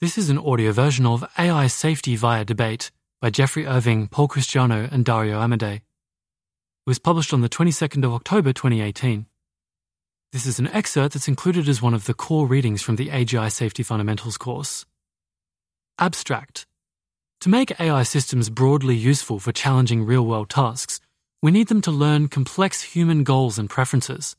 This is an audio version of AI Safety via Debate by Geoffrey Irving, Paul Christiano, and Dario Amodei. It was published on the 22nd of October 2018. This is an excerpt that's included as one of the core readings from the AGI Safety Fundamentals course. Abstract. To make AI systems broadly useful for challenging real world tasks, we need them to learn complex human goals and preferences.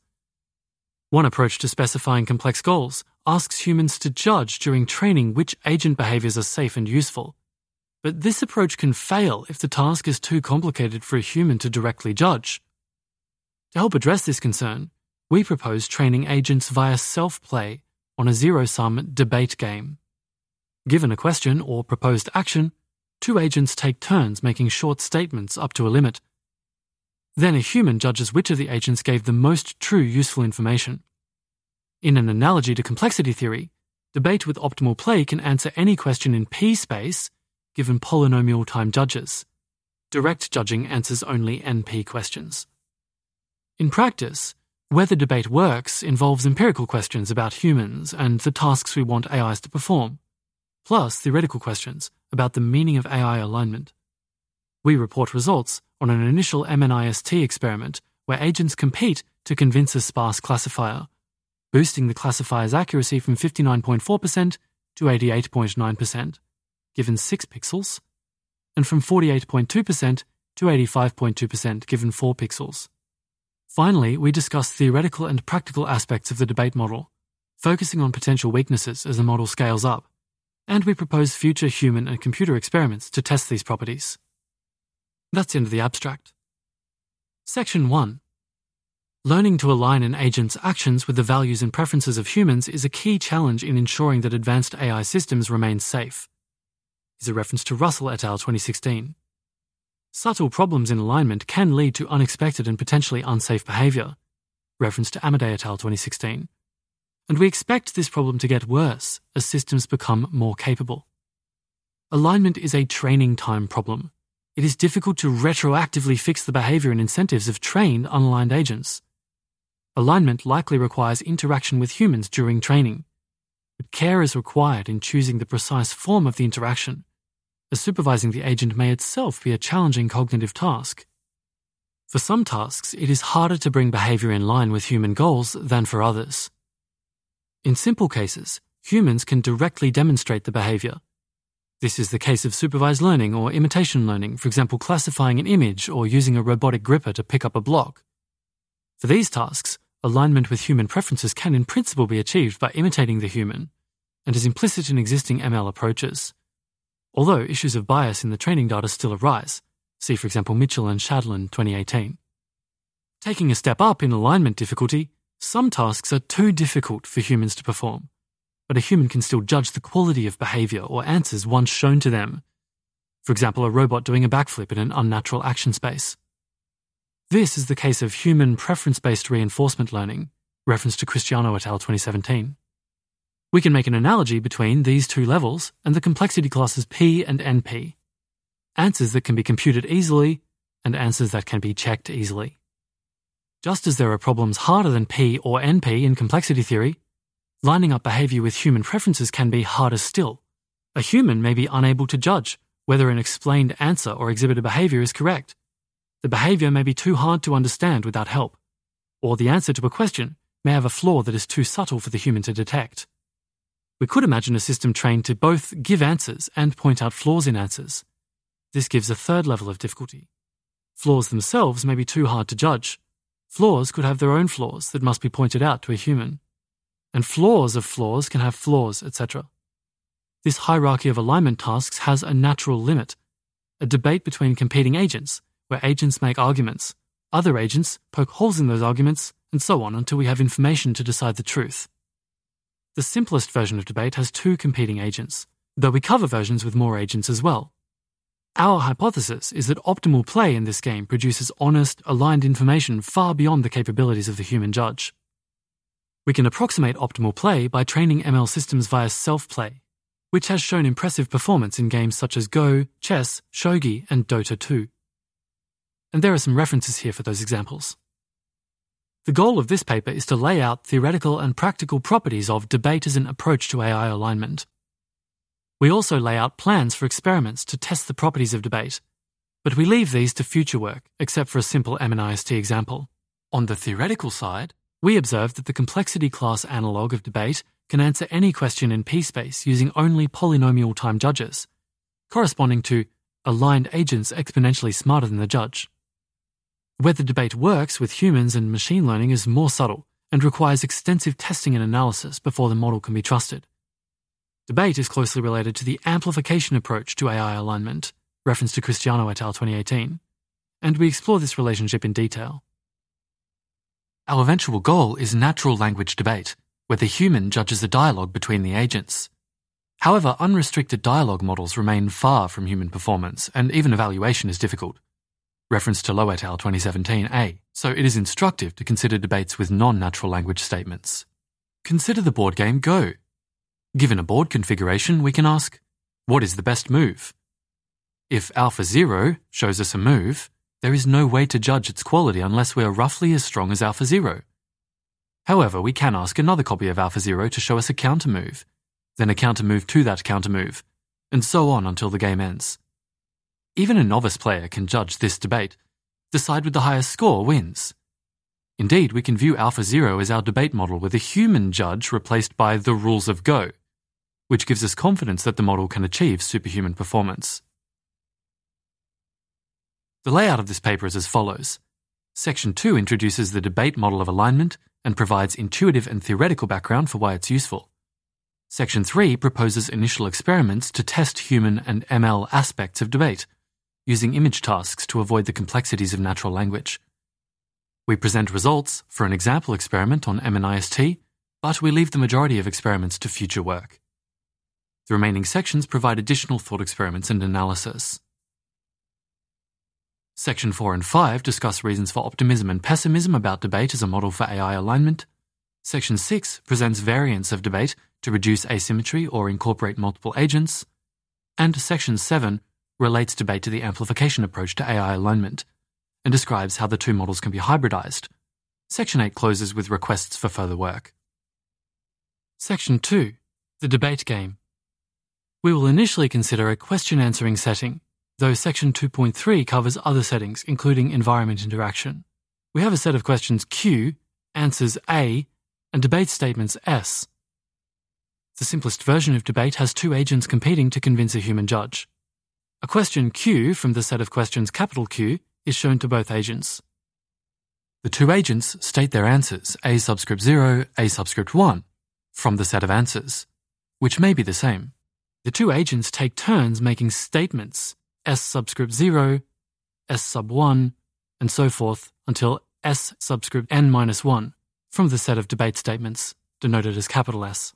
One approach to specifying complex goals asks humans to judge during training which agent behaviors are safe and useful. But this approach can fail if the task is too complicated for a human to directly judge. To help address this concern, we propose training agents via self play on a zero sum debate game. Given a question or proposed action, two agents take turns making short statements up to a limit. Then a human judges which of the agents gave the most true useful information. In an analogy to complexity theory, debate with optimal play can answer any question in P space given polynomial time judges. Direct judging answers only NP questions. In practice, whether debate works involves empirical questions about humans and the tasks we want AIs to perform, plus theoretical questions about the meaning of AI alignment. We report results on an initial MNIST experiment where agents compete to convince a sparse classifier, boosting the classifier's accuracy from 59.4% to 88.9%, given 6 pixels, and from 48.2% to 85.2%, given 4 pixels. Finally, we discuss theoretical and practical aspects of the debate model, focusing on potential weaknesses as the model scales up and we propose future human and computer experiments to test these properties. That's end of the abstract. Section 1 Learning to align an agent's actions with the values and preferences of humans is a key challenge in ensuring that advanced AI systems remain safe. Is a reference to Russell et al. 2016. Subtle problems in alignment can lead to unexpected and potentially unsafe behavior. Reference to Amodei et al. 2016 and we expect this problem to get worse as systems become more capable. Alignment is a training time problem. It is difficult to retroactively fix the behavior and incentives of trained unaligned agents. Alignment likely requires interaction with humans during training, but care is required in choosing the precise form of the interaction, as supervising the agent may itself be a challenging cognitive task. For some tasks, it is harder to bring behavior in line with human goals than for others. In simple cases, humans can directly demonstrate the behavior. This is the case of supervised learning or imitation learning, for example, classifying an image or using a robotic gripper to pick up a block. For these tasks, alignment with human preferences can in principle be achieved by imitating the human and is implicit in existing ML approaches. Although issues of bias in the training data still arise, see for example Mitchell and Shadlen 2018. Taking a step up in alignment difficulty, some tasks are too difficult for humans to perform, but a human can still judge the quality of behavior or answers once shown to them. For example, a robot doing a backflip in an unnatural action space. This is the case of human preference based reinforcement learning, reference to Christiano et al. 2017. We can make an analogy between these two levels and the complexity classes P and NP. Answers that can be computed easily and answers that can be checked easily. Just as there are problems harder than P or NP in complexity theory, lining up behavior with human preferences can be harder still. A human may be unable to judge whether an explained answer or exhibited behavior is correct. The behavior may be too hard to understand without help, or the answer to a question may have a flaw that is too subtle for the human to detect. We could imagine a system trained to both give answers and point out flaws in answers. This gives a third level of difficulty. Flaws themselves may be too hard to judge, Flaws could have their own flaws that must be pointed out to a human. And flaws of flaws can have flaws, etc. This hierarchy of alignment tasks has a natural limit, a debate between competing agents, where agents make arguments, other agents poke holes in those arguments, and so on until we have information to decide the truth. The simplest version of debate has two competing agents, though we cover versions with more agents as well. Our hypothesis is that optimal play in this game produces honest, aligned information far beyond the capabilities of the human judge. We can approximate optimal play by training ML systems via self play, which has shown impressive performance in games such as Go, chess, shogi, and Dota 2. And there are some references here for those examples. The goal of this paper is to lay out theoretical and practical properties of debate as an approach to AI alignment. We also lay out plans for experiments to test the properties of debate, but we leave these to future work, except for a simple MNIST example. On the theoretical side, we observe that the complexity class analog of debate can answer any question in p-space using only polynomial time judges, corresponding to aligned agents exponentially smarter than the judge. Whether debate works with humans and machine learning is more subtle and requires extensive testing and analysis before the model can be trusted. Debate is closely related to the amplification approach to AI alignment, reference to Christiano et al. 2018, and we explore this relationship in detail. Our eventual goal is natural language debate, where the human judges the dialogue between the agents. However, unrestricted dialogue models remain far from human performance, and even evaluation is difficult. Reference to Lowe et al. 2017a, so it is instructive to consider debates with non natural language statements. Consider the board game Go. Given a board configuration, we can ask, What is the best move? If Alpha Zero shows us a move, there is no way to judge its quality unless we are roughly as strong as Alpha Zero. However, we can ask another copy of Alpha Zero to show us a counter move, then a counter move to that counter move, and so on until the game ends. Even a novice player can judge this debate. The side with the highest score wins. Indeed, we can view Alpha Zero as our debate model with a human judge replaced by the rules of Go, which gives us confidence that the model can achieve superhuman performance. The layout of this paper is as follows. Section 2 introduces the debate model of alignment and provides intuitive and theoretical background for why it's useful. Section 3 proposes initial experiments to test human and ML aspects of debate, using image tasks to avoid the complexities of natural language. We present results for an example experiment on MNIST, but we leave the majority of experiments to future work. The remaining sections provide additional thought experiments and analysis. Section 4 and 5 discuss reasons for optimism and pessimism about debate as a model for AI alignment. Section 6 presents variants of debate to reduce asymmetry or incorporate multiple agents. And Section 7 relates debate to the amplification approach to AI alignment and describes how the two models can be hybridized. Section 8 closes with requests for further work. Section 2 The Debate Game. We will initially consider a question answering setting though Section 2.3 covers other settings, including environment interaction. We have a set of questions Q, answers A, and debate statements S. The simplest version of debate has two agents competing to convince a human judge. A question Q from the set of questions capital Q is shown to both agents. The two agents state their answers, A subscript 0, A subscript 1, from the set of answers, which may be the same. The two agents take turns making statements S subscript 0, S sub 1, and so forth until S subscript n minus 1 from the set of debate statements, denoted as capital S.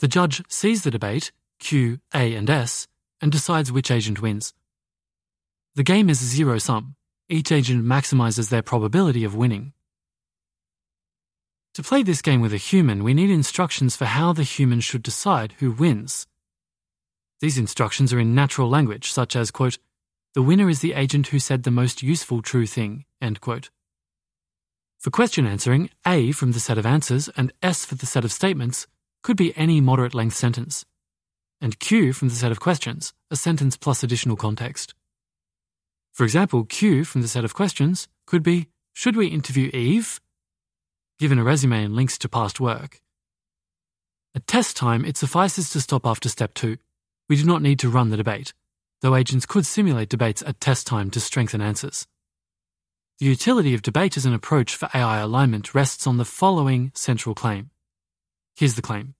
The judge sees the debate, Q, A, and S, and decides which agent wins. The game is zero sum. Each agent maximizes their probability of winning. To play this game with a human, we need instructions for how the human should decide who wins. These instructions are in natural language, such as, quote, the winner is the agent who said the most useful true thing, end quote. For question answering, A from the set of answers and S for the set of statements could be any moderate length sentence, and Q from the set of questions, a sentence plus additional context. For example, Q from the set of questions could be Should we interview Eve? Given a resume and links to past work. At test time, it suffices to stop after step 2 we do not need to run the debate, though agents could simulate debates at test time to strengthen answers. The utility of debate as an approach for AI alignment rests on the following central claim. Here's the claim.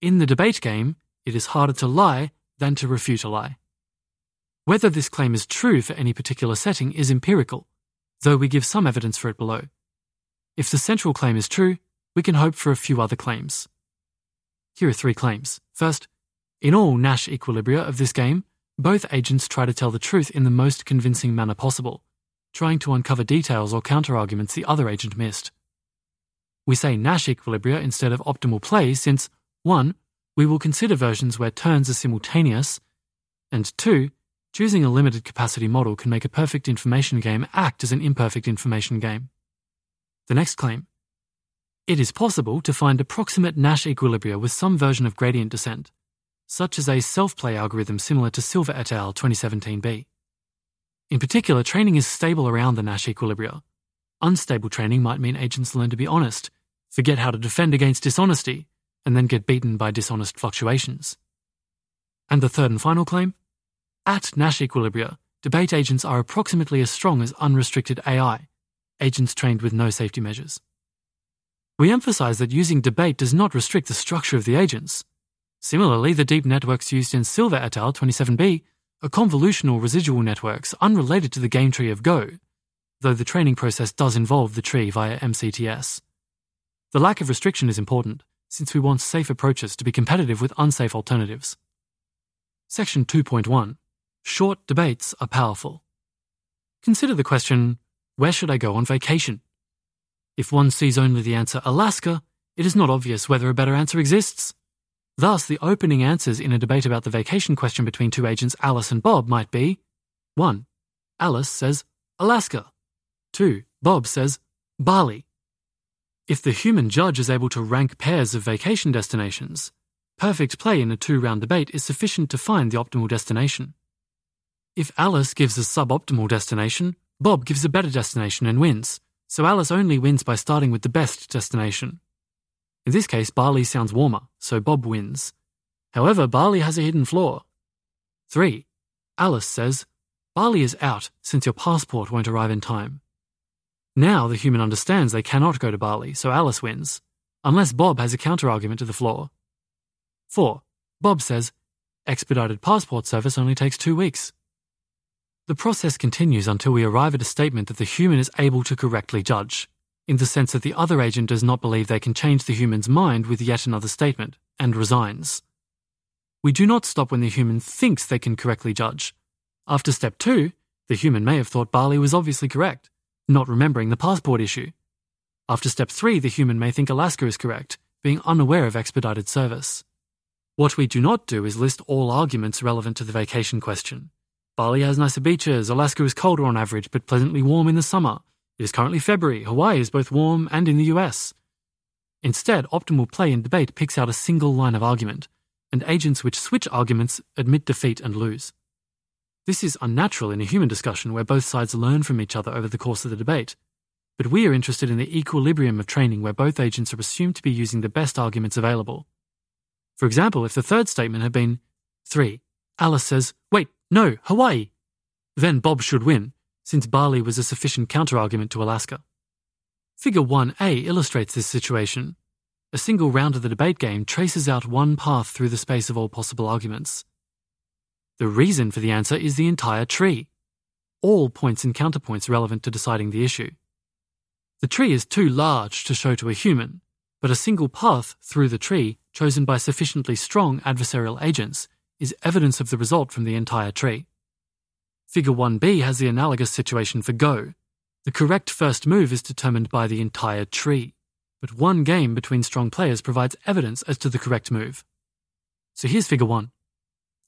In the debate game, it is harder to lie than to refute a lie. Whether this claim is true for any particular setting is empirical, though we give some evidence for it below. If the central claim is true, we can hope for a few other claims. Here are three claims. First, in all Nash equilibria of this game, both agents try to tell the truth in the most convincing manner possible, trying to uncover details or counterarguments the other agent missed. We say Nash equilibria instead of optimal play since 1. We will consider versions where turns are simultaneous, and 2. Choosing a limited capacity model can make a perfect information game act as an imperfect information game. The next claim. It is possible to find approximate Nash equilibria with some version of gradient descent, such as a self play algorithm similar to Silver et al. 2017b. In particular, training is stable around the Nash equilibria. Unstable training might mean agents learn to be honest, forget how to defend against dishonesty, and then get beaten by dishonest fluctuations. And the third and final claim? At Nash equilibria, debate agents are approximately as strong as unrestricted AI, agents trained with no safety measures. We emphasize that using debate does not restrict the structure of the agents. Similarly, the deep networks used in Silver et al. 27b are convolutional residual networks unrelated to the game tree of Go, though the training process does involve the tree via MCTS. The lack of restriction is important, since we want safe approaches to be competitive with unsafe alternatives. Section 2.1 Short debates are powerful. Consider the question Where should I go on vacation? If one sees only the answer Alaska, it is not obvious whether a better answer exists. Thus, the opening answers in a debate about the vacation question between two agents Alice and Bob might be 1. Alice says Alaska. 2. Bob says Bali. If the human judge is able to rank pairs of vacation destinations, perfect play in a two round debate is sufficient to find the optimal destination. If Alice gives a suboptimal destination, Bob gives a better destination and wins, so Alice only wins by starting with the best destination. In this case, Bali sounds warmer, so Bob wins. However, Bali has a hidden flaw. 3. Alice says, Bali is out since your passport won't arrive in time. Now the human understands they cannot go to Bali, so Alice wins, unless Bob has a counterargument to the flaw. 4. Bob says, expedited passport service only takes two weeks. The process continues until we arrive at a statement that the human is able to correctly judge in the sense that the other agent does not believe they can change the human's mind with yet another statement, and resigns. We do not stop when the human thinks they can correctly judge. After step two, the human may have thought Bali was obviously correct, not remembering the passport issue. After step three, the human may think Alaska is correct, being unaware of expedited service. What we do not do is list all arguments relevant to the vacation question. Bali has nicer beaches, Alaska is colder on average but pleasantly warm in the summer, it is currently February. Hawaii is both warm and in the US. Instead, optimal play and debate picks out a single line of argument, and agents which switch arguments admit defeat and lose. This is unnatural in a human discussion where both sides learn from each other over the course of the debate. But we are interested in the equilibrium of training where both agents are assumed to be using the best arguments available. For example, if the third statement had been 3. Alice says, Wait, no, Hawaii. Then Bob should win, since Bali was a sufficient counterargument to Alaska. Figure 1a illustrates this situation. A single round of the debate game traces out one path through the space of all possible arguments. The reason for the answer is the entire tree, all points and counterpoints relevant to deciding the issue. The tree is too large to show to a human, but a single path through the tree, chosen by sufficiently strong adversarial agents, is evidence of the result from the entire tree. Figure 1b has the analogous situation for Go. The correct first move is determined by the entire tree, but one game between strong players provides evidence as to the correct move. So here's figure 1.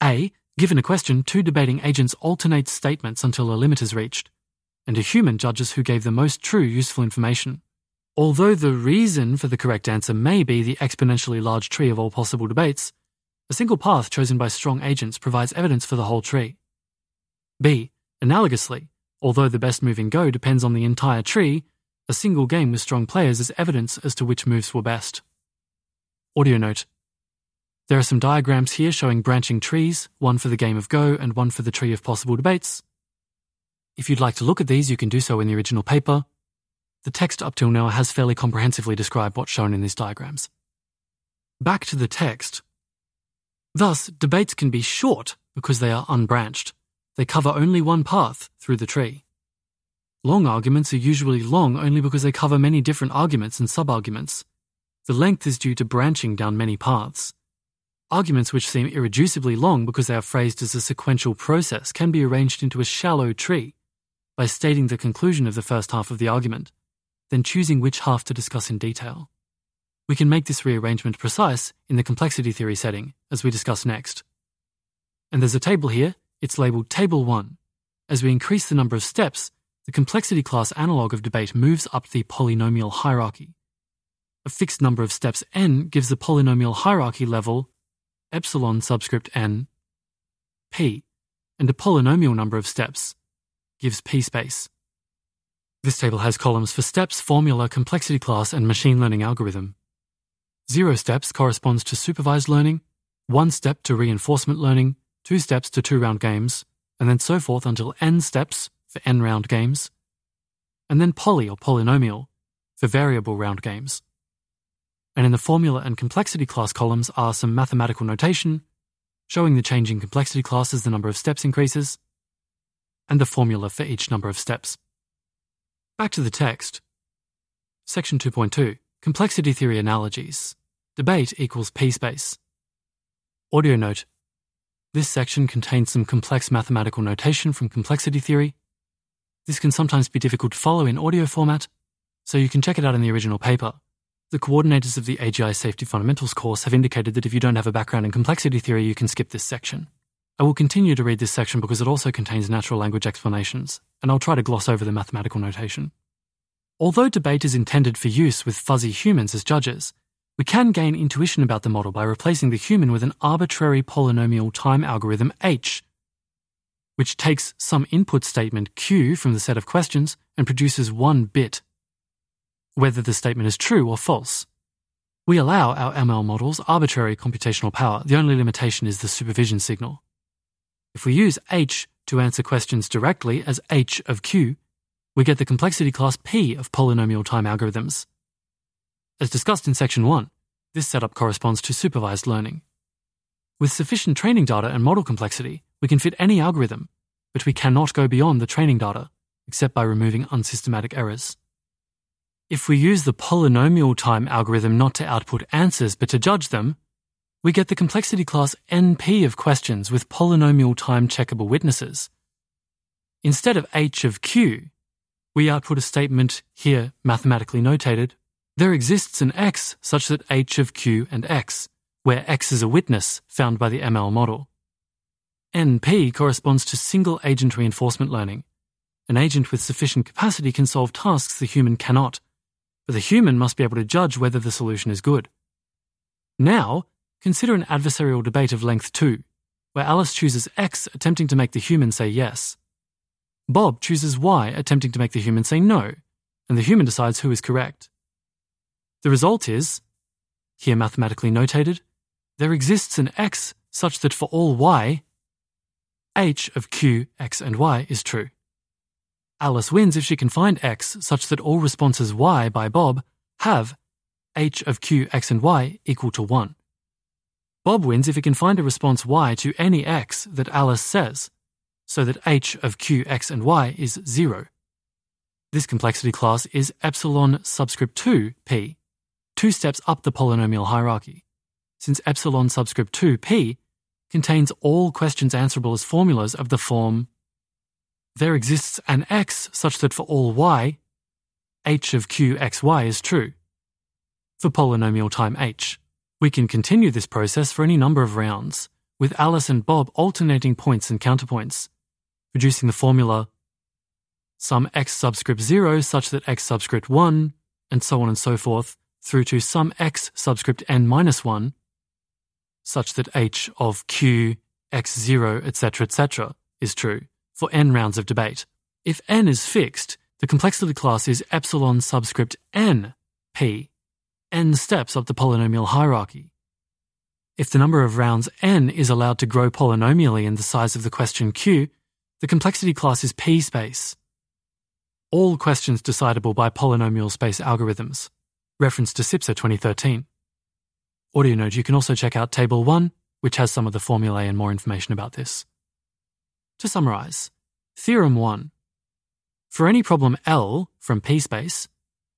A. Given a question, two debating agents alternate statements until a limit is reached, and a human judges who gave the most true useful information. Although the reason for the correct answer may be the exponentially large tree of all possible debates, a single path chosen by strong agents provides evidence for the whole tree. B. Analogously, although the best move in Go depends on the entire tree, a single game with strong players is evidence as to which moves were best. Audio note. There are some diagrams here showing branching trees, one for the game of Go and one for the tree of possible debates. If you'd like to look at these, you can do so in the original paper. The text up till now has fairly comprehensively described what's shown in these diagrams. Back to the text. Thus, debates can be short because they are unbranched. They cover only one path through the tree. Long arguments are usually long only because they cover many different arguments and subarguments. The length is due to branching down many paths. Arguments which seem irreducibly long because they are phrased as a sequential process can be arranged into a shallow tree by stating the conclusion of the first half of the argument, then choosing which half to discuss in detail. We can make this rearrangement precise in the complexity theory setting, as we discuss next. And there's a table here it's labeled Table 1. As we increase the number of steps, the complexity class analog of debate moves up the polynomial hierarchy. A fixed number of steps n gives the polynomial hierarchy level epsilon subscript n, p, and a polynomial number of steps gives p space. This table has columns for steps, formula, complexity class, and machine learning algorithm. Zero steps corresponds to supervised learning, one step to reinforcement learning, two steps to two round games, and then so forth until n steps for n round games, and then poly or polynomial for variable round games. And in the formula and complexity class columns are some mathematical notation showing the change in complexity class as the number of steps increases, and the formula for each number of steps. Back to the text. Section 2.2 Complexity Theory Analogies. Debate equals P space. Audio note this section contains some complex mathematical notation from complexity theory. This can sometimes be difficult to follow in audio format, so you can check it out in the original paper. The coordinators of the AGI Safety Fundamentals course have indicated that if you don't have a background in complexity theory, you can skip this section. I will continue to read this section because it also contains natural language explanations, and I'll try to gloss over the mathematical notation. Although debate is intended for use with fuzzy humans as judges, we can gain intuition about the model by replacing the human with an arbitrary polynomial time algorithm H, which takes some input statement Q from the set of questions and produces one bit, whether the statement is true or false. We allow our ML models arbitrary computational power. The only limitation is the supervision signal. If we use H to answer questions directly as H of Q, we get the complexity class P of polynomial time algorithms. As discussed in Section 1, this setup corresponds to supervised learning. With sufficient training data and model complexity, we can fit any algorithm, but we cannot go beyond the training data, except by removing unsystematic errors. If we use the polynomial time algorithm not to output answers but to judge them, we get the complexity class NP of questions with polynomial time checkable witnesses. Instead of H of Q, we output a statement here mathematically notated there exists an X such that H of Q and X, where X is a witness found by the ML model. NP corresponds to single agent reinforcement learning. An agent with sufficient capacity can solve tasks the human cannot, but the human must be able to judge whether the solution is good. Now, consider an adversarial debate of length 2, where Alice chooses X attempting to make the human say yes. Bob chooses Y attempting to make the human say no, and the human decides who is correct. The result is, here mathematically notated, there exists an x such that for all y, h of q, x, and y is true. Alice wins if she can find x such that all responses y by Bob have h of q, x, and y equal to 1. Bob wins if he can find a response y to any x that Alice says, so that h of q, x, and y is 0. This complexity class is epsilon subscript 2 p, two steps up the polynomial hierarchy, since epsilon subscript 2 p contains all questions answerable as formulas of the form there exists an x such that for all y, h of q x y is true. For polynomial time h, we can continue this process for any number of rounds, with Alice and Bob alternating points and counterpoints, producing the formula some x subscript 0 such that x subscript 1, and so on and so forth, through to some x subscript n minus 1, such that h of q, x0, etc., etc., is true for n rounds of debate. If n is fixed, the complexity class is epsilon subscript n p, n steps up the polynomial hierarchy. If the number of rounds n is allowed to grow polynomially in the size of the question q, the complexity class is p space. All questions decidable by polynomial space algorithms reference to Sipser 2013. Audio note, you can also check out Table 1, which has some of the formulae and more information about this. To summarize, Theorem 1. For any problem L from P space,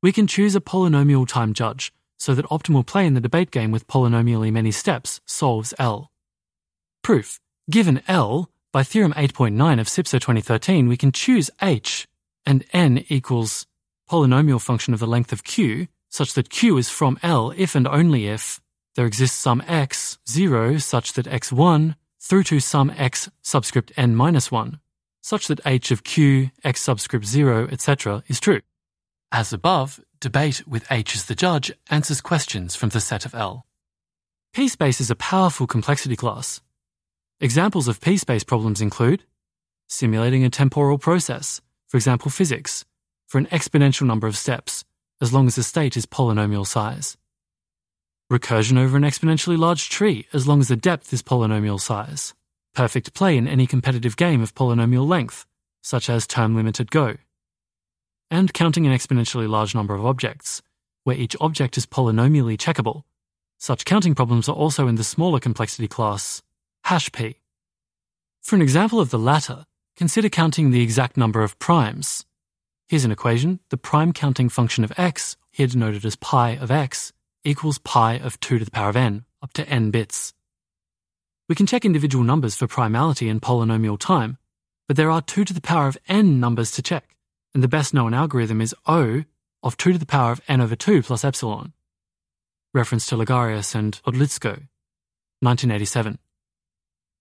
we can choose a polynomial time judge so that optimal play in the debate game with polynomially many steps solves L. Proof. Given L, by Theorem 8.9 of Sipser 2013, we can choose H and N equals polynomial function of the length of Q such that Q is from L if and only if there exists some x, 0, such that x1, through to some x subscript n minus 1, such that h of q, x subscript 0, etc. is true. As above, debate with h as the judge answers questions from the set of L. P-space is a powerful complexity class. Examples of P-space problems include simulating a temporal process, for example physics, for an exponential number of steps, as long as the state is polynomial size. Recursion over an exponentially large tree, as long as the depth is polynomial size. Perfect play in any competitive game of polynomial length, such as term-limited Go. And counting an exponentially large number of objects, where each object is polynomially checkable, such counting problems are also in the smaller complexity class, hash p. For an example of the latter, consider counting the exact number of primes. Here's an equation. The prime counting function of x, here denoted as pi of x, equals pi of 2 to the power of n, up to n bits. We can check individual numbers for primality and polynomial time, but there are 2 to the power of n numbers to check, and the best known algorithm is O of 2 to the power of n over 2 plus epsilon reference to Lagarias and Odlyzko, 1987.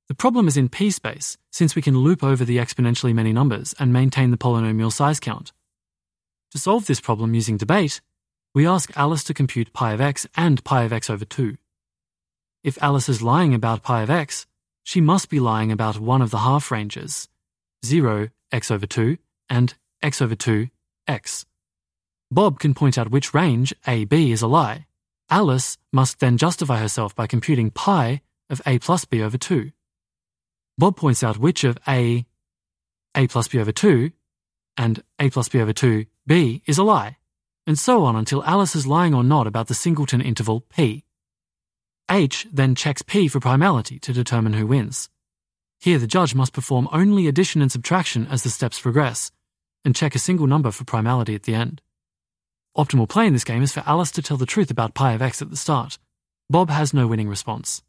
The problem is in p-space, since we can loop over the exponentially many numbers and maintain the polynomial size count. To solve this problem using debate, we ask Alice to compute pi of x and pi of x over 2. If Alice is lying about pi of x, she must be lying about one of the half ranges, 0, x over 2, and x over 2, x. Bob can point out which range, AB, is a lie, Alice must then justify herself by computing pi of a plus b over 2. Bob points out which of a, a plus b over 2, and a plus b over 2, b is a lie, and so on until Alice is lying or not about the singleton interval p. H then checks p for primality to determine who wins. Here the judge must perform only addition and subtraction as the steps progress, and check a single number for primality at the end. Optimal play in this game is for Alice to tell the truth about pi of x at the start. Bob has no winning response.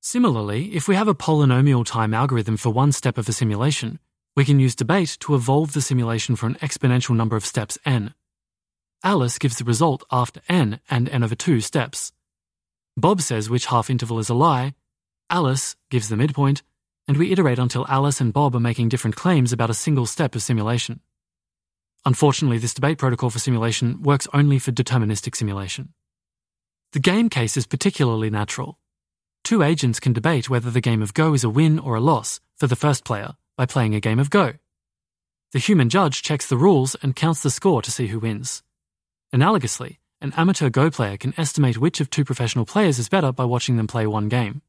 Similarly, if we have a polynomial time algorithm for one step of a simulation, we can use debate to evolve the simulation for an exponential number of steps n. Alice gives the result after n and n over 2 steps. Bob says which half interval is a lie, Alice gives the midpoint, and we iterate until Alice and Bob are making different claims about a single step of simulation. Unfortunately, this debate protocol for simulation works only for deterministic simulation. The game case is particularly natural. Two agents can debate whether the game of Go is a win or a loss for the first player by playing a game of Go. The human judge checks the rules and counts the score to see who wins. Analogously, an amateur Go player can estimate which of two professional players is better by watching them play one game.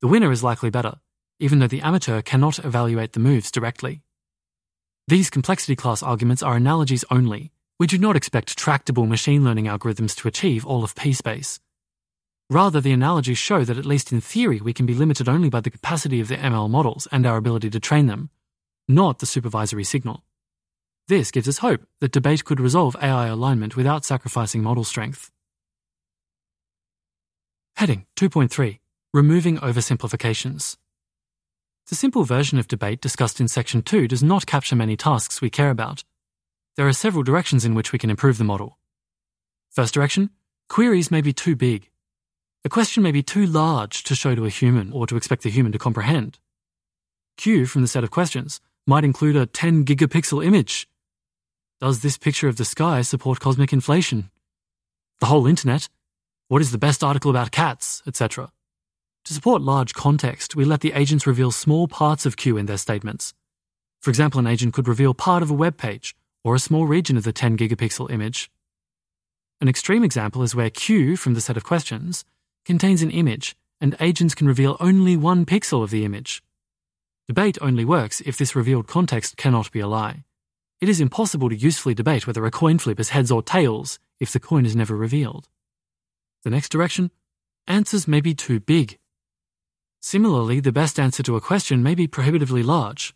The winner is likely better, even though the amateur cannot evaluate the moves directly. These complexity class arguments are analogies only. We do not expect tractable machine learning algorithms to achieve all of p-space. Rather, the analogies show that at least in theory we can be limited only by the capacity of the ML models and our ability to train them, not the supervisory signal. This gives us hope that debate could resolve AI alignment without sacrificing model strength. Heading 2.3 Removing Oversimplifications. The simple version of debate discussed in section 2 does not capture many tasks we care about. There are several directions in which we can improve the model. First direction queries may be too big. A question may be too large to show to a human or to expect the human to comprehend. Q from the set of questions might include a 10 gigapixel image. Does this picture of the sky support cosmic inflation? The whole internet? What is the best article about cats, etc.? To support large context, we let the agents reveal small parts of Q in their statements. For example, an agent could reveal part of a web page or a small region of the 10 gigapixel image. An extreme example is where Q from the set of questions contains an image and agents can reveal only one pixel of the image. Debate only works if this revealed context cannot be a lie. It is impossible to usefully debate whether a coin flip is heads or tails if the coin is never revealed. The next direction answers may be too big Similarly, the best answer to a question may be prohibitively large.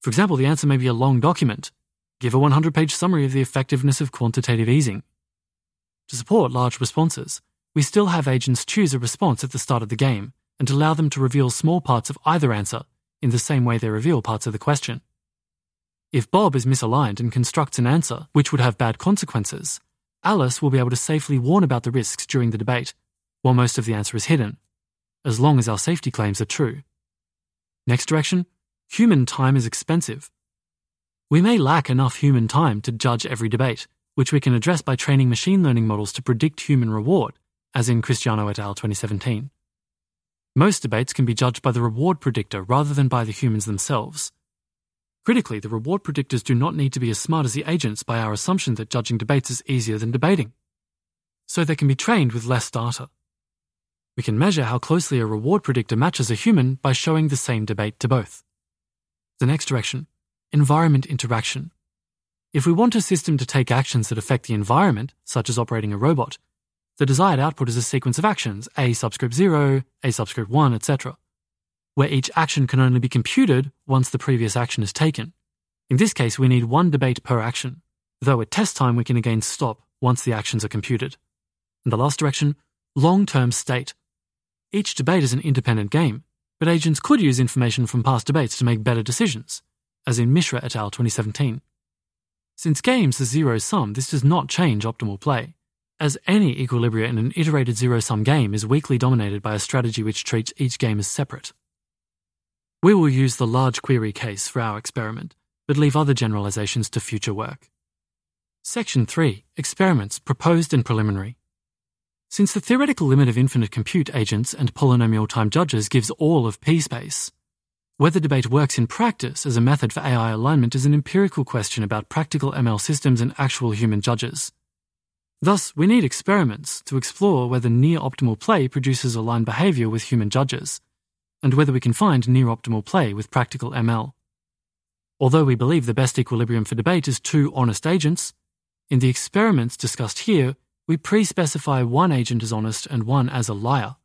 For example, the answer may be a long document. Give a 100 page summary of the effectiveness of quantitative easing. To support large responses, we still have agents choose a response at the start of the game and allow them to reveal small parts of either answer in the same way they reveal parts of the question. If Bob is misaligned and constructs an answer which would have bad consequences, Alice will be able to safely warn about the risks during the debate, while most of the answer is hidden as long as our safety claims are true. Next direction human time is expensive. We may lack enough human time to judge every debate, which we can address by training machine learning models to predict human reward as in Christiano et al. 2017. Most debates can be judged by the reward predictor rather than by the humans themselves. Critically, the reward predictors do not need to be as smart as the agents by our assumption that judging debates is easier than debating. So they can be trained with less data. We can measure how closely a reward predictor matches a human by showing the same debate to both. The next direction environment interaction. If we want a system to take actions that affect the environment, such as operating a robot, the desired output is a sequence of actions, A subscript 0, A subscript 1, etc., where each action can only be computed once the previous action is taken. In this case, we need one debate per action, though at test time we can again stop once the actions are computed. And the last direction, long term state. Each debate is an independent game, but agents could use information from past debates to make better decisions, as in Mishra et al. 2017. Since games are zero sum, this does not change optimal play, as any equilibria in an iterated zero sum game is weakly dominated by a strategy which treats each game as separate. We will use the large query case for our experiment, but leave other generalizations to future work. Section 3 Experiments Proposed and Preliminary. Since the theoretical limit of infinite compute agents and polynomial time judges gives all of p space, whether debate works in practice as a method for AI alignment is an empirical question about practical ML systems and actual human judges. Thus, we need experiments to explore whether near optimal play produces aligned behavior with human judges, and whether we can find near optimal play with practical ML. Although we believe the best equilibrium for debate is two honest agents, in the experiments discussed here, we pre-specify one agent as honest and one as a liar.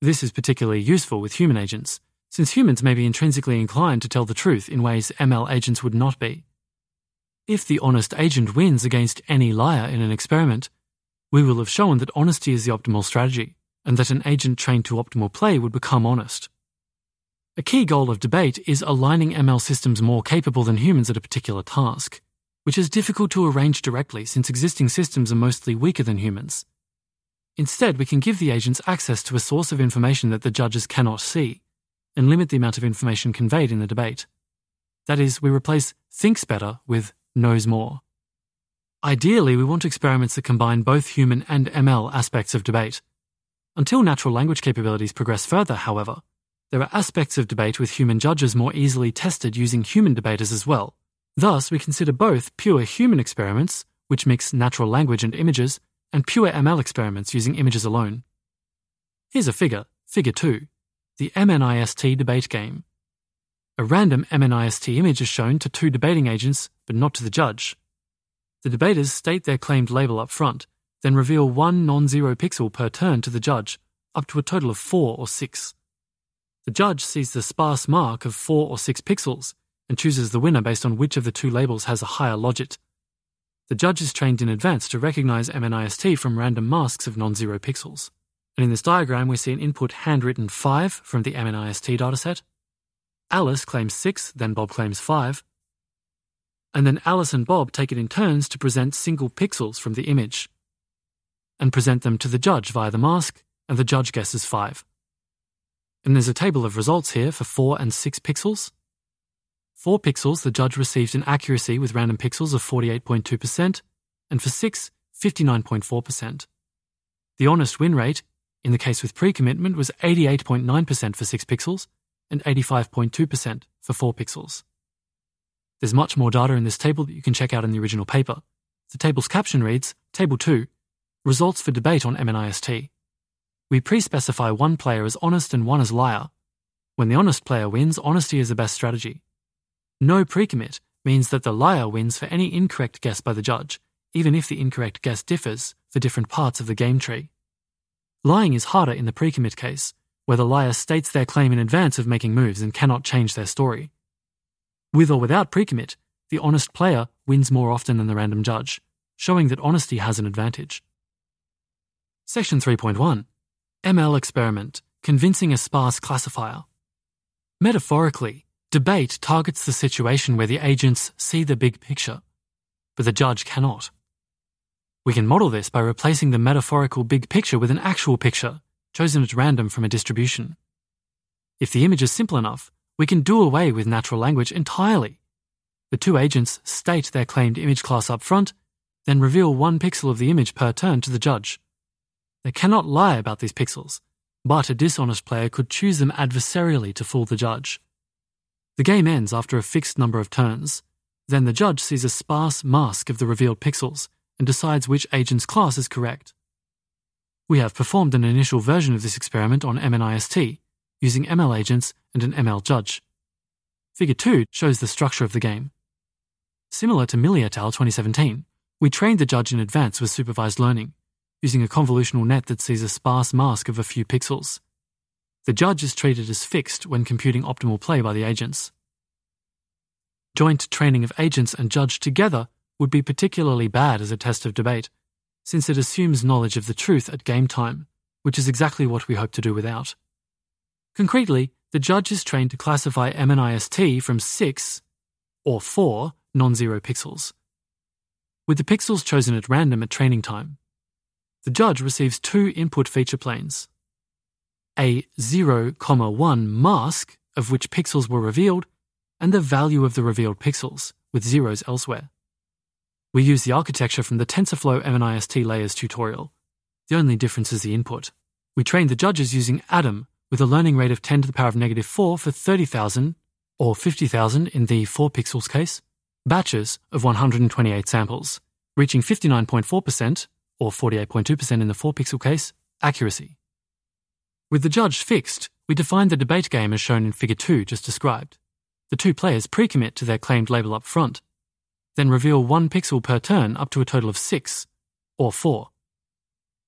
This is particularly useful with human agents, since humans may be intrinsically inclined to tell the truth in ways ML agents would not be. If the honest agent wins against any liar in an experiment, we will have shown that honesty is the optimal strategy, and that an agent trained to optimal play would become honest. A key goal of debate is aligning ML systems more capable than humans at a particular task which is difficult to arrange directly since existing systems are mostly weaker than humans. Instead, we can give the agents access to a source of information that the judges cannot see, and limit the amount of information conveyed in the debate. That is, we replace thinks better with knows more. Ideally, we want experiments that combine both human and ML aspects of debate. Until natural language capabilities progress further, however, there are aspects of debate with human judges more easily tested using human debaters as well, Thus, we consider both pure human experiments, which mix natural language and images, and pure ML experiments using images alone. Here's a figure, Figure 2, the MNIST debate game. A random MNIST image is shown to two debating agents, but not to the judge. The debaters state their claimed label up front, then reveal one non zero pixel per turn to the judge, up to a total of four or six. The judge sees the sparse mark of four or six pixels and chooses the winner based on which of the two labels has a higher logit. The judge is trained in advance to recognize MNIST from random masks of non-zero pixels. And in this diagram, we see an input handwritten 5 from the MNIST dataset. Alice claims 6, then Bob claims 5. And then Alice and Bob take it in turns to present single pixels from the image and present them to the judge via the mask, and the judge guesses 5. And there's a table of results here for 4 and 6 pixels. 4 pixels, the judge received an accuracy with random pixels of 48.2%, and for 6, 59.4%. The honest win rate, in the case with pre commitment, was 88.9% for 6 pixels and 85.2% for 4 pixels. There's much more data in this table that you can check out in the original paper. The table's caption reads Table 2 Results for debate on MNIST. We pre specify one player as honest and one as liar. When the honest player wins, honesty is the best strategy. No pre-commit means that the liar wins for any incorrect guess by the judge, even if the incorrect guess differs for different parts of the game tree. Lying is harder in the pre-commit case, where the liar states their claim in advance of making moves and cannot change their story. With or without pre-commit, the honest player wins more often than the random judge, showing that honesty has an advantage. Section 3.1 ML Experiment Convincing a Sparse Classifier. Metaphorically, Debate targets the situation where the agents see the big picture, but the judge cannot. We can model this by replacing the metaphorical big picture with an actual picture, chosen at random from a distribution. If the image is simple enough, we can do away with natural language entirely. The two agents state their claimed image class up front, then reveal one pixel of the image per turn to the judge. They cannot lie about these pixels, but a dishonest player could choose them adversarially to fool the judge. The game ends after a fixed number of turns. Then the judge sees a sparse mask of the revealed pixels and decides which agent's class is correct. We have performed an initial version of this experiment on MNIST using ML agents and an ML judge. Figure 2 shows the structure of the game. Similar to Milli et al. 2017, we trained the judge in advance with supervised learning, using a convolutional net that sees a sparse mask of a few pixels. The judge is treated as fixed when computing optimal play by the agents. Joint training of agents and judge together would be particularly bad as a test of debate, since it assumes knowledge of the truth at game time, which is exactly what we hope to do without. Concretely, the judge is trained to classify MNIST from 6 or 4 non zero pixels. With the pixels chosen at random at training time, the judge receives two input feature planes a 0, 1 mask of which pixels were revealed, and the value of the revealed pixels, with zeros elsewhere. We use the architecture from the TensorFlow MNIST layers tutorial. The only difference is the input. We trained the judges using Adam with a learning rate of 10 to the power of negative 4 for 30,000, or 50,000 in the 4 pixels case, batches of 128 samples, reaching 59.4%, or 48.2% in the 4 pixel case, accuracy. With the judge fixed, we define the debate game as shown in Figure 2 just described. The two players pre commit to their claimed label up front, then reveal one pixel per turn up to a total of six, or four.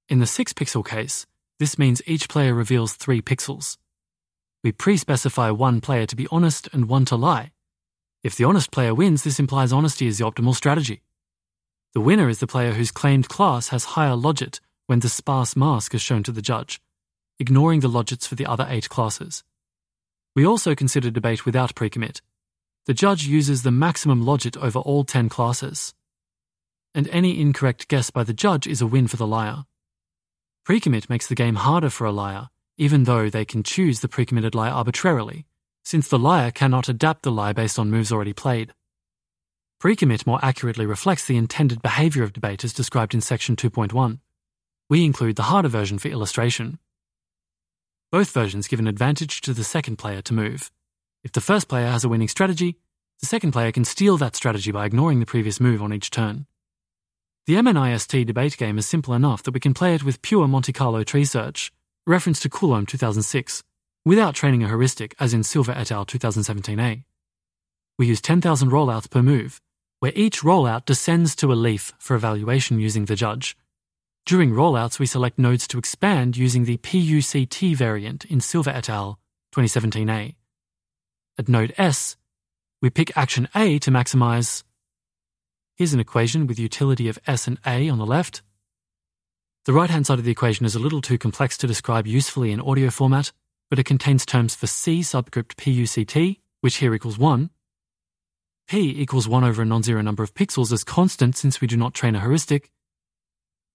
In the 6 pixel case, this means each player reveals three pixels. We pre specify one player to be honest and one to lie. If the honest player wins, this implies honesty is the optimal strategy. The winner is the player whose claimed class has higher logit when the sparse mask is shown to the judge ignoring the logits for the other eight classes. We also consider debate without precommit. The judge uses the maximum logit over all 10 classes. And any incorrect guess by the judge is a win for the liar. Precommit makes the game harder for a liar, even though they can choose the precommitted lie arbitrarily, since the liar cannot adapt the lie based on moves already played. Precommit more accurately reflects the intended behavior of debate as described in section 2.1. We include the harder version for illustration. Both versions give an advantage to the second player to move. If the first player has a winning strategy, the second player can steal that strategy by ignoring the previous move on each turn. The MNIST debate game is simple enough that we can play it with pure Monte Carlo tree search, reference to Coulom 2006, without training a heuristic as in Silver et al. 2017a. We use 10,000 rollouts per move, where each rollout descends to a leaf for evaluation using the judge. During rollouts, we select nodes to expand using the PUCT variant in Silver et al. 2017a. At node S, we pick action A to maximize. Here's an equation with utility of S and A on the left. The right hand side of the equation is a little too complex to describe usefully in audio format, but it contains terms for C subscript PUCT, which here equals 1, P equals 1 over a non zero number of pixels as constant since we do not train a heuristic,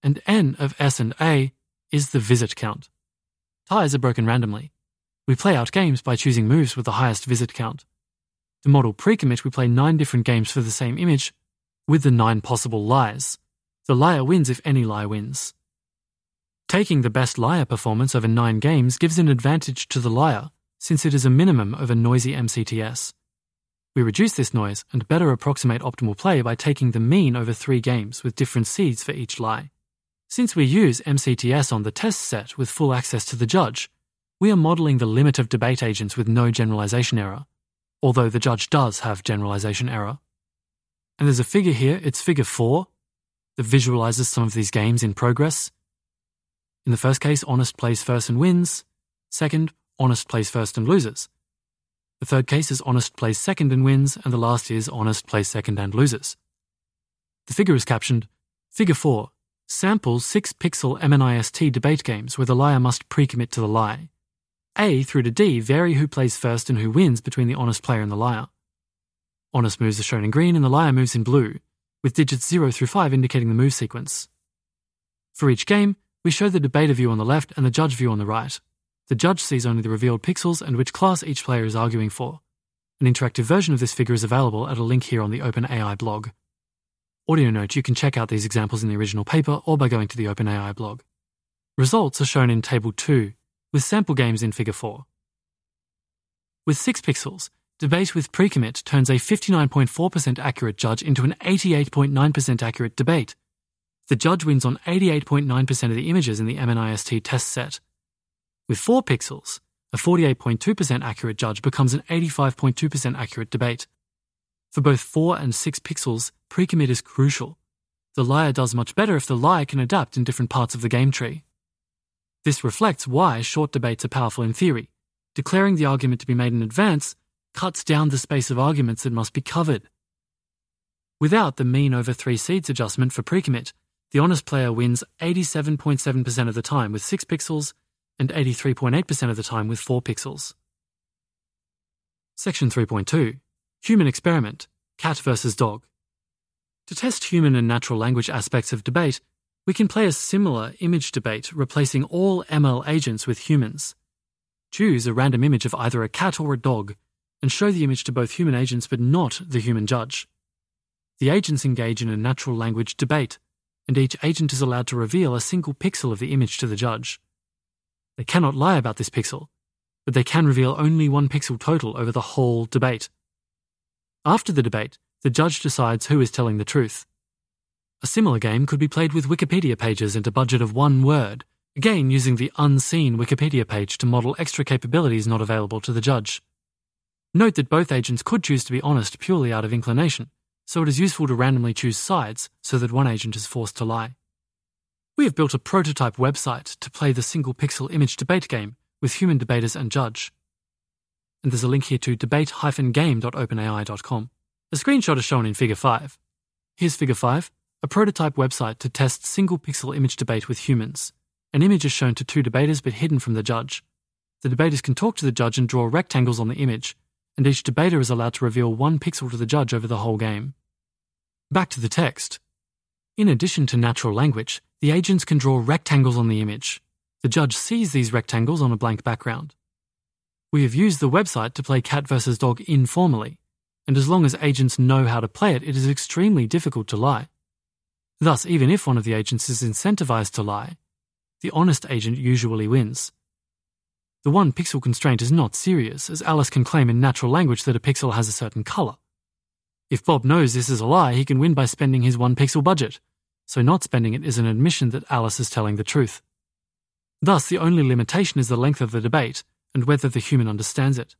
and n of s and a is the visit count. Ties are broken randomly. We play out games by choosing moves with the highest visit count. To model pre-commit, we play nine different games for the same image with the nine possible lies. The liar wins if any lie wins. Taking the best liar performance over nine games gives an advantage to the liar, since it is a minimum a noisy MCTS. We reduce this noise and better approximate optimal play by taking the mean over three games with different seeds for each lie. Since we use MCTS on the test set with full access to the judge, we are modeling the limit of debate agents with no generalization error, although the judge does have generalization error. And there's a figure here, it's figure 4, that visualizes some of these games in progress. In the first case, honest plays first and wins. Second, honest plays first and loses. The third case is honest plays second and wins, and the last is honest plays second and loses. The figure is captioned Figure 4 Sample 6 pixel MNIST debate games where the liar must pre commit to the lie. A through to D vary who plays first and who wins between the honest player and the liar. Honest moves are shown in green and the liar moves in blue, with digits 0 through 5 indicating the move sequence. For each game, we show the debater view on the left and the judge view on the right. The judge sees only the revealed pixels and which class each player is arguing for. An interactive version of this figure is available at a link here on the OpenAI blog. Audio note, you can check out these examples in the original paper or by going to the OpenAI blog. Results are shown in Table 2, with sample games in Figure 4. With 6 pixels, debate with pre-commit turns a 59.4% accurate judge into an 88.9% accurate debate. The judge wins on 88.9% of the images in the MNIST test set. With 4 pixels, a 48.2% accurate judge becomes an 85.2% accurate debate. For both 4 and 6 pixels, pre-commit is crucial. The liar does much better if the liar can adapt in different parts of the game tree. This reflects why short debates are powerful in theory. Declaring the argument to be made in advance cuts down the space of arguments that must be covered. Without the mean over three seeds adjustment for pre-commit, the honest player wins 87.7% of the time with 6 pixels and 83.8% of the time with 4 pixels. Section 3.2 Human Experiment Cat versus Dog. To test human and natural language aspects of debate, we can play a similar image debate replacing all ML agents with humans. Choose a random image of either a cat or a dog and show the image to both human agents but not the human judge. The agents engage in a natural language debate, and each agent is allowed to reveal a single pixel of the image to the judge. They cannot lie about this pixel, but they can reveal only one pixel total over the whole debate. After the debate, the judge decides who is telling the truth. A similar game could be played with Wikipedia pages and a budget of one word, again using the unseen Wikipedia page to model extra capabilities not available to the judge. Note that both agents could choose to be honest purely out of inclination, so it is useful to randomly choose sides so that one agent is forced to lie. We have built a prototype website to play the single pixel image debate game with human debaters and judge. And there's a link here to debate-game.openai.com. A screenshot is shown in Figure 5. Here's Figure 5 a prototype website to test single pixel image debate with humans. An image is shown to two debaters but hidden from the judge. The debaters can talk to the judge and draw rectangles on the image, and each debater is allowed to reveal one pixel to the judge over the whole game. Back to the text. In addition to natural language, the agents can draw rectangles on the image. The judge sees these rectangles on a blank background. We have used the website to play cat versus dog informally, and as long as agents know how to play it, it is extremely difficult to lie. Thus, even if one of the agents is incentivized to lie, the honest agent usually wins. The one pixel constraint is not serious, as Alice can claim in natural language that a pixel has a certain color. If Bob knows this is a lie, he can win by spending his one pixel budget, so not spending it is an admission that Alice is telling the truth. Thus, the only limitation is the length of the debate and whether the human understands it.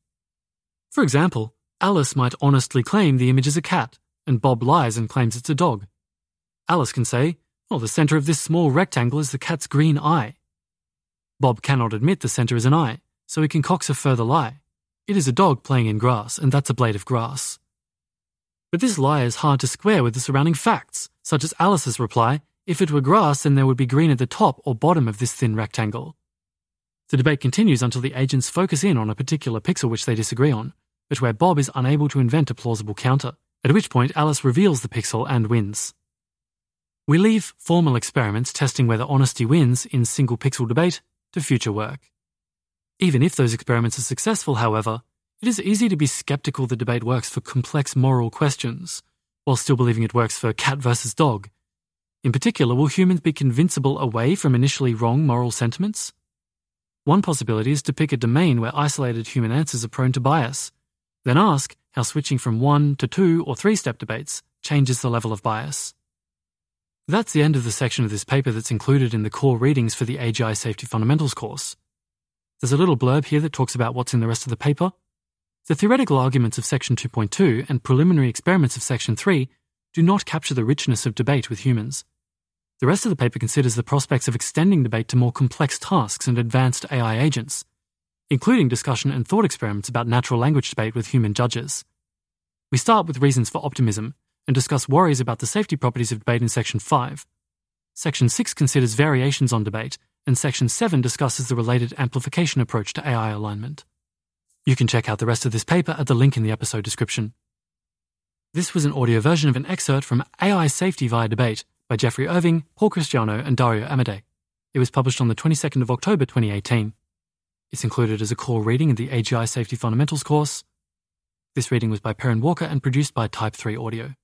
For example, Alice might honestly claim the image is a cat, and Bob lies and claims it's a dog. Alice can say, Oh, the centre of this small rectangle is the cat's green eye. Bob cannot admit the centre is an eye, so he concocts a further lie. It is a dog playing in grass, and that's a blade of grass. But this lie is hard to square with the surrounding facts, such as Alice's reply, if it were grass, then there would be green at the top or bottom of this thin rectangle. The debate continues until the agents focus in on a particular pixel which they disagree on, but where Bob is unable to invent a plausible counter, at which point Alice reveals the pixel and wins. We leave formal experiments testing whether honesty wins in single pixel debate to future work. Even if those experiments are successful, however, it is easy to be skeptical the debate works for complex moral questions, while still believing it works for cat versus dog. In particular, will humans be convincible away from initially wrong moral sentiments? One possibility is to pick a domain where isolated human answers are prone to bias, then ask how switching from one to two or three step debates changes the level of bias. That's the end of the section of this paper that's included in the core readings for the AGI Safety Fundamentals course. There's a little blurb here that talks about what's in the rest of the paper. The theoretical arguments of section 2.2 and preliminary experiments of section 3 do not capture the richness of debate with humans. The rest of the paper considers the prospects of extending debate to more complex tasks and advanced AI agents, including discussion and thought experiments about natural language debate with human judges. We start with reasons for optimism and discuss worries about the safety properties of debate in Section 5. Section 6 considers variations on debate, and Section 7 discusses the related amplification approach to AI alignment. You can check out the rest of this paper at the link in the episode description. This was an audio version of an excerpt from AI Safety via Debate by Geoffrey Irving, Paul Christiano, and Dario Amodei. It was published on the 22nd of October 2018. It's included as a core reading in the AGI Safety Fundamentals course. This reading was by Perrin Walker and produced by Type 3 Audio.